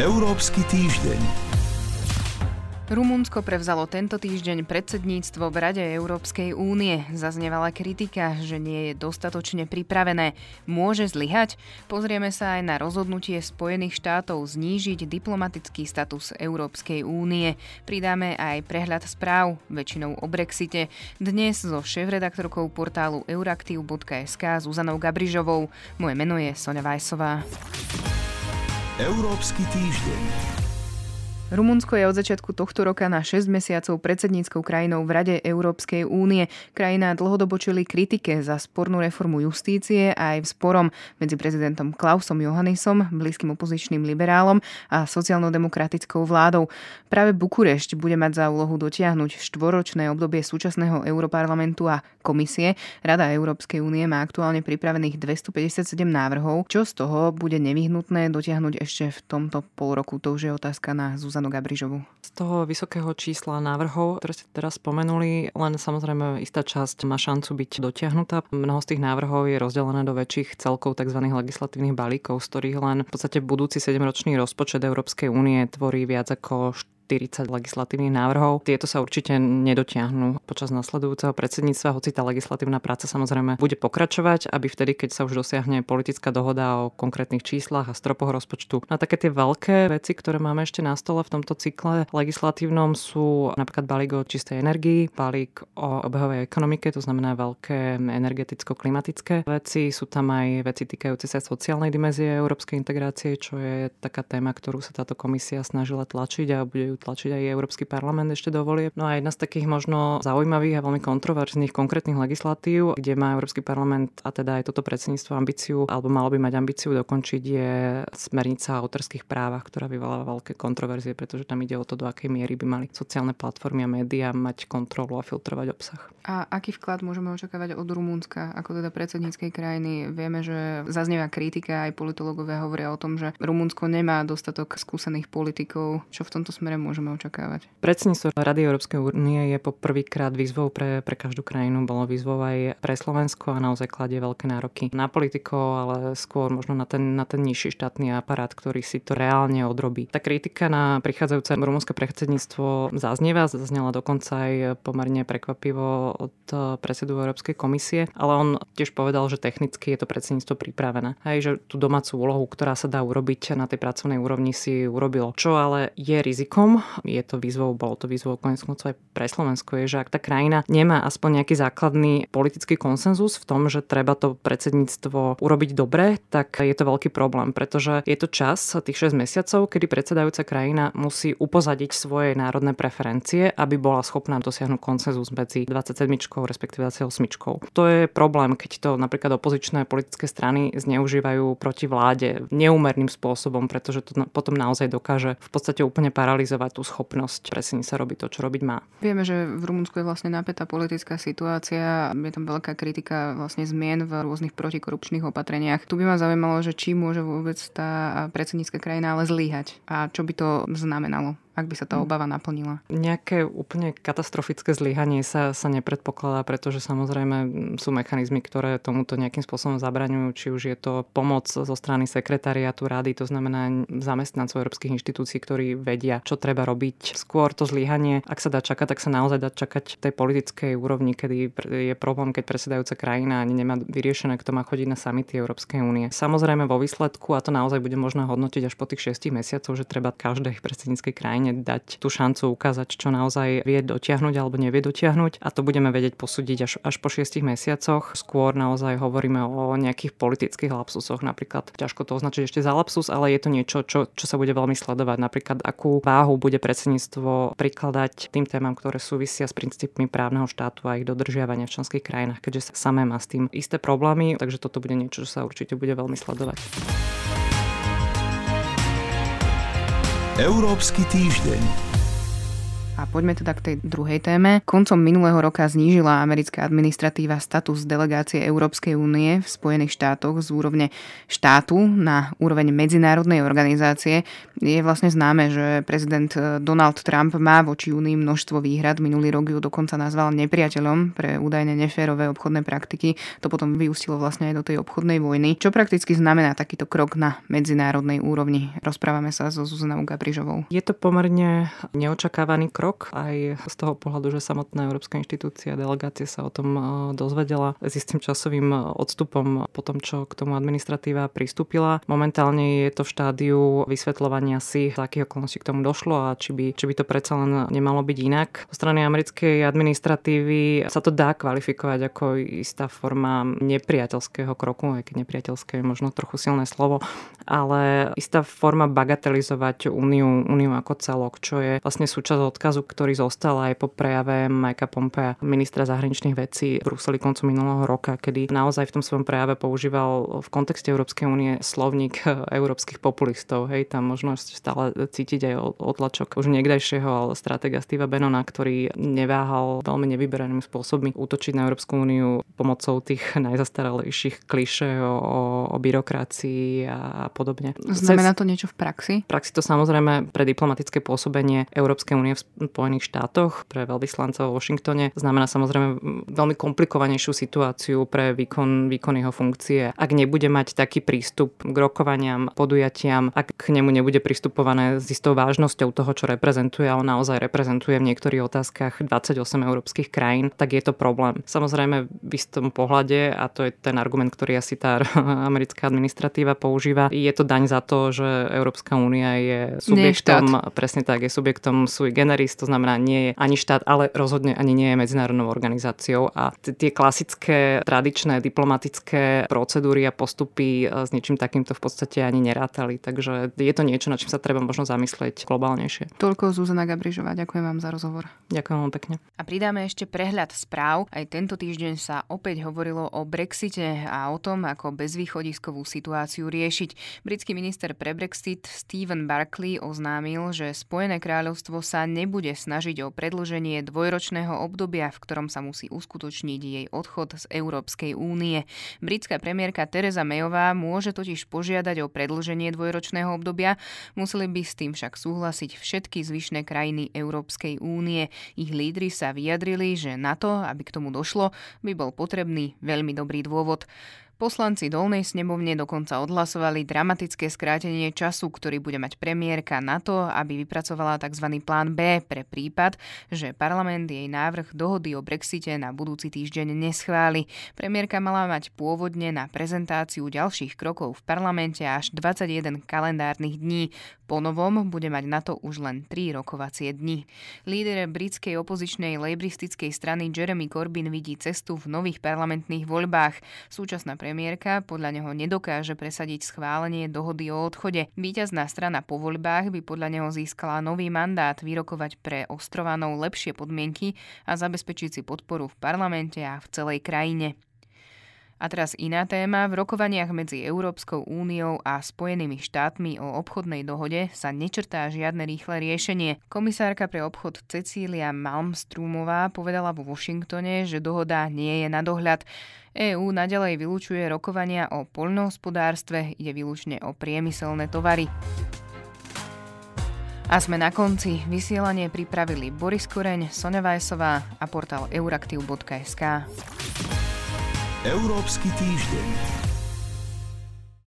Európsky týždeň. Rumunsko prevzalo tento týždeň predsedníctvo v Rade Európskej únie. Zaznievala kritika, že nie je dostatočne pripravené. Môže zlyhať? Pozrieme sa aj na rozhodnutie Spojených štátov znížiť diplomatický status Európskej únie. Pridáme aj prehľad správ, väčšinou o Brexite. Dnes so šéf-redaktorkou portálu euraktiv.sk Zuzanou Gabrižovou. Moje meno je Sonja Vajsová. Európsky týždeň. Rumunsko je od začiatku tohto roka na 6 mesiacov predsedníckou krajinou v Rade Európskej únie. Krajina dlhodobo čeli kritike za spornú reformu justície a aj v sporom medzi prezidentom Klausom Johannisom, blízkym opozičným liberálom a sociálno-demokratickou vládou. Práve Bukurešť bude mať za úlohu dotiahnuť štvoročné obdobie súčasného Európarlamentu a komisie. Rada Európskej únie má aktuálne pripravených 257 návrhov. Čo z toho bude nevyhnutné dotiahnuť ešte v tomto pol roku? To už je otázka na Zuzana Zuzanu Gabrižovu. Z toho vysokého čísla návrhov, ktoré ste teraz spomenuli, len samozrejme istá časť má šancu byť dotiahnutá. Mnoho z tých návrhov je rozdelené do väčších celkov tzv. legislatívnych balíkov, z ktorých len v podstate budúci 7-ročný rozpočet Európskej únie tvorí viac ako 40 legislatívnych návrhov. Tieto sa určite nedotiahnu počas nasledujúceho predsedníctva, hoci tá legislatívna práca samozrejme bude pokračovať, aby vtedy, keď sa už dosiahne politická dohoda o konkrétnych číslach a stropoch rozpočtu. Na také tie veľké veci, ktoré máme ešte na stole v tomto cykle legislatívnom sú napríklad balík o čistej energii, balík o obehovej ekonomike, to znamená veľké energeticko-klimatické veci. Sú tam aj veci týkajúce sa sociálnej dimenzie európskej integrácie, čo je taká téma, ktorú sa táto komisia snažila tlačiť a bude ju tlačiť aj Európsky parlament ešte dovolie. No a jedna z takých možno zaujímavých a veľmi kontroverzných konkrétnych legislatív, kde má Európsky parlament a teda aj toto predsedníctvo ambíciu, alebo malo by mať ambíciu dokončiť, je smernica o autorských právach, ktorá vyvoláva veľké kontroverzie, pretože tam ide o to, do akej miery by mali sociálne platformy a médiá mať kontrolu a filtrovať obsah. A aký vklad môžeme očakávať od Rumúnska ako teda predsedníckej krajiny? Vieme, že zaznieva kritika, aj politológovia hovoria o tom, že Rumunsko nemá dostatok skúsených politikov. Čo v tomto smere môžeme očakávať? Predsedníctvo Rady Európskej únie je po prvýkrát výzvou pre, pre každú krajinu. Bolo výzvou aj pre Slovensko a naozaj kladie veľké nároky na politikov, ale skôr možno na ten, na ten nižší štátny aparát, ktorý si to reálne odrobí. Tá kritika na prichádzajúce rumunské predsedníctvo zaznieva, zaznela dokonca aj pomerne prekvapivo od predsedu Európskej komisie, ale on tiež povedal, že technicky je to predsedníctvo pripravené. Hej, že tú domácu úlohu, ktorá sa dá urobiť na tej pracovnej úrovni, si urobilo. Čo ale je rizikom, je to výzvou, bolo to výzvou konec koncov aj pre Slovensko, je, že ak tá krajina nemá aspoň nejaký základný politický konsenzus v tom, že treba to predsedníctvo urobiť dobre, tak je to veľký problém, pretože je to čas, tých 6 mesiacov, kedy predsedajúca krajina musí upozadiť svoje národné preferencie, aby bola schopná dosiahnuť konsenzus medzi 27, respektíve 28. To je problém, keď to napríklad opozičné politické strany zneužívajú proti vláde neúmerným spôsobom, pretože to potom naozaj dokáže v podstate úplne paralizovať tú schopnosť presne sa robiť to, čo robiť má. Vieme, že v Rumunsku je vlastne napätá politická situácia, je tam veľká kritika vlastne zmien v rôznych protikorupčných opatreniach. Tu by ma zaujímalo, že či môže vôbec tá predsednícka krajina ale zlíhať a čo by to znamenalo ak by sa tá hm. obava naplnila? Nejaké úplne katastrofické zlyhanie sa, sa nepredpokladá, pretože samozrejme sú mechanizmy, ktoré tomuto nejakým spôsobom zabraňujú, či už je to pomoc zo strany sekretariatu rady, to znamená zamestnancov európskych inštitúcií, ktorí vedia, čo treba robiť. Skôr to zlyhanie, ak sa dá čakať, tak sa naozaj dá čakať tej politickej úrovni, kedy je problém, keď predsedajúca krajina ani nemá vyriešené, kto má chodiť na samity Európskej únie. Samozrejme vo výsledku, a to naozaj bude možné hodnotiť až po tých 6 mesiacoch, že treba každej predsedníckej krajine krajine dať tú šancu ukázať, čo naozaj vie dotiahnuť alebo nevie dotiahnuť a to budeme vedieť posúdiť až, až po šiestich mesiacoch. Skôr naozaj hovoríme o nejakých politických lapsusoch, napríklad ťažko to označiť ešte za lapsus, ale je to niečo, čo, čo sa bude veľmi sledovať. Napríklad akú váhu bude predsedníctvo prikladať tým témam, ktoré súvisia s princípmi právneho štátu a ich dodržiavania v členských krajinách, keďže sa samé má s tým isté problémy, takže toto bude niečo, čo sa určite bude veľmi sledovať. Európsky týždeň. A poďme teda k tej druhej téme. Koncom minulého roka znížila americká administratíva status delegácie Európskej únie v Spojených štátoch z úrovne štátu na úroveň medzinárodnej organizácie. Je vlastne známe, že prezident Donald Trump má voči únii množstvo výhrad. Minulý rok ju dokonca nazval nepriateľom pre údajne neférové obchodné praktiky. To potom vyústilo vlastne aj do tej obchodnej vojny. Čo prakticky znamená takýto krok na medzinárodnej úrovni? Rozprávame sa so Zuzanou Gabrižovou. Je to pomerne neočakávaný krok krok aj z toho pohľadu, že samotná Európska inštitúcia, delegácia sa o tom e, dozvedela s istým časovým odstupom po tom, čo k tomu administratíva pristúpila. Momentálne je to v štádiu vysvetľovania si, z akých okolností k tomu došlo a či by, či by to predsa len nemalo byť inak. Zo strany americkej administratívy sa to dá kvalifikovať ako istá forma nepriateľského kroku, aj keď nepriateľské je možno trochu silné slovo, ale istá forma bagatelizovať úniu, úniu ako celok, čo je vlastne súčasť odkazu obrazu, ktorý zostal aj po prejave Majka Pompea, ministra zahraničných vecí v Bruseli koncu minulého roka, kedy naozaj v tom svojom prejave používal v kontexte Európskej únie slovník európskych populistov. Hej, tam možno stále cítiť aj otlačok už niekdajšieho stratega Steva Benona, ktorý neváhal veľmi nevyberanými spôsobmi útočiť na Európsku úniu pomocou tých najzastaralejších kliše o, o byrokracii a podobne. Znamená to niečo v praxi? V praxi to samozrejme pre diplomatické pôsobenie Európskej únie v Spojených štátoch pre veľvyslancov v Washingtone znamená samozrejme veľmi komplikovanejšiu situáciu pre výkon, výkon jeho funkcie. Ak nebude mať taký prístup k rokovaniam, podujatiam, ak k nemu nebude pristupované s istou vážnosťou toho, čo reprezentuje, a on naozaj reprezentuje v niektorých otázkach 28 európskych krajín, tak je to problém. Samozrejme v istom pohľade, a to je ten argument, ktorý asi tá americká administratíva používa, je to daň za to, že Európska únia je subjektom, presne tak, je subjektom sui generis, to znamená nie je ani štát, ale rozhodne ani nie je medzinárodnou organizáciou a t- tie klasické tradičné diplomatické procedúry a postupy e, s niečím takýmto v podstate ani nerátali, takže je to niečo, na čím sa treba možno zamyslieť globálnejšie. Toľko Zuzana Gabrižová, ďakujem vám za rozhovor. Ďakujem vám pekne. A pridáme ešte prehľad správ. Aj tento týždeň sa opäť hovorilo o Brexite a o tom, ako bezvýchodiskovú situáciu riešiť. Britský minister pre Brexit Stephen Barclay oznámil, že Spojené kráľovstvo sa nebude snažiť o predlženie dvojročného obdobia, v ktorom sa musí uskutočniť jej odchod z Európskej únie. Britská premiérka Teresa Mayová môže totiž požiadať o predlženie dvojročného obdobia, museli by s tým však súhlasiť všetky zvyšné krajiny Európskej únie. Ich lídry sa vyjadrili, že na to, aby k tomu došlo, by bol potrebný veľmi dobrý dôvod. Poslanci dolnej snemovne dokonca odhlasovali dramatické skrátenie času, ktorý bude mať premiérka na to, aby vypracovala tzv. plán B pre prípad, že parlament jej návrh dohody o Brexite na budúci týždeň neschváli. Premiérka mala mať pôvodne na prezentáciu ďalších krokov v parlamente až 21 kalendárnych dní. Po novom bude mať na to už len 3 rokovacie dni. Líder britskej opozičnej lejbristickej strany Jeremy Corbyn vidí cestu v nových parlamentných voľbách. Súčasná pre premiérka podľa neho nedokáže presadiť schválenie dohody o odchode. Výťazná strana po voľbách by podľa neho získala nový mandát vyrokovať pre ostrovanou lepšie podmienky a zabezpečiť si podporu v parlamente a v celej krajine. A teraz iná téma. V rokovaniach medzi Európskou úniou a Spojenými štátmi o obchodnej dohode sa nečrtá žiadne rýchle riešenie. Komisárka pre obchod Cecília Malmstrúmová povedala vo Washingtone, že dohoda nie je na dohľad. EÚ nadalej vylúčuje rokovania o poľnohospodárstve, ide výlučne o priemyselné tovary. A sme na konci. Vysielanie pripravili Boris Koreň, Sonja Vajsová a portál euraktiv.sk. Európsky týždeň.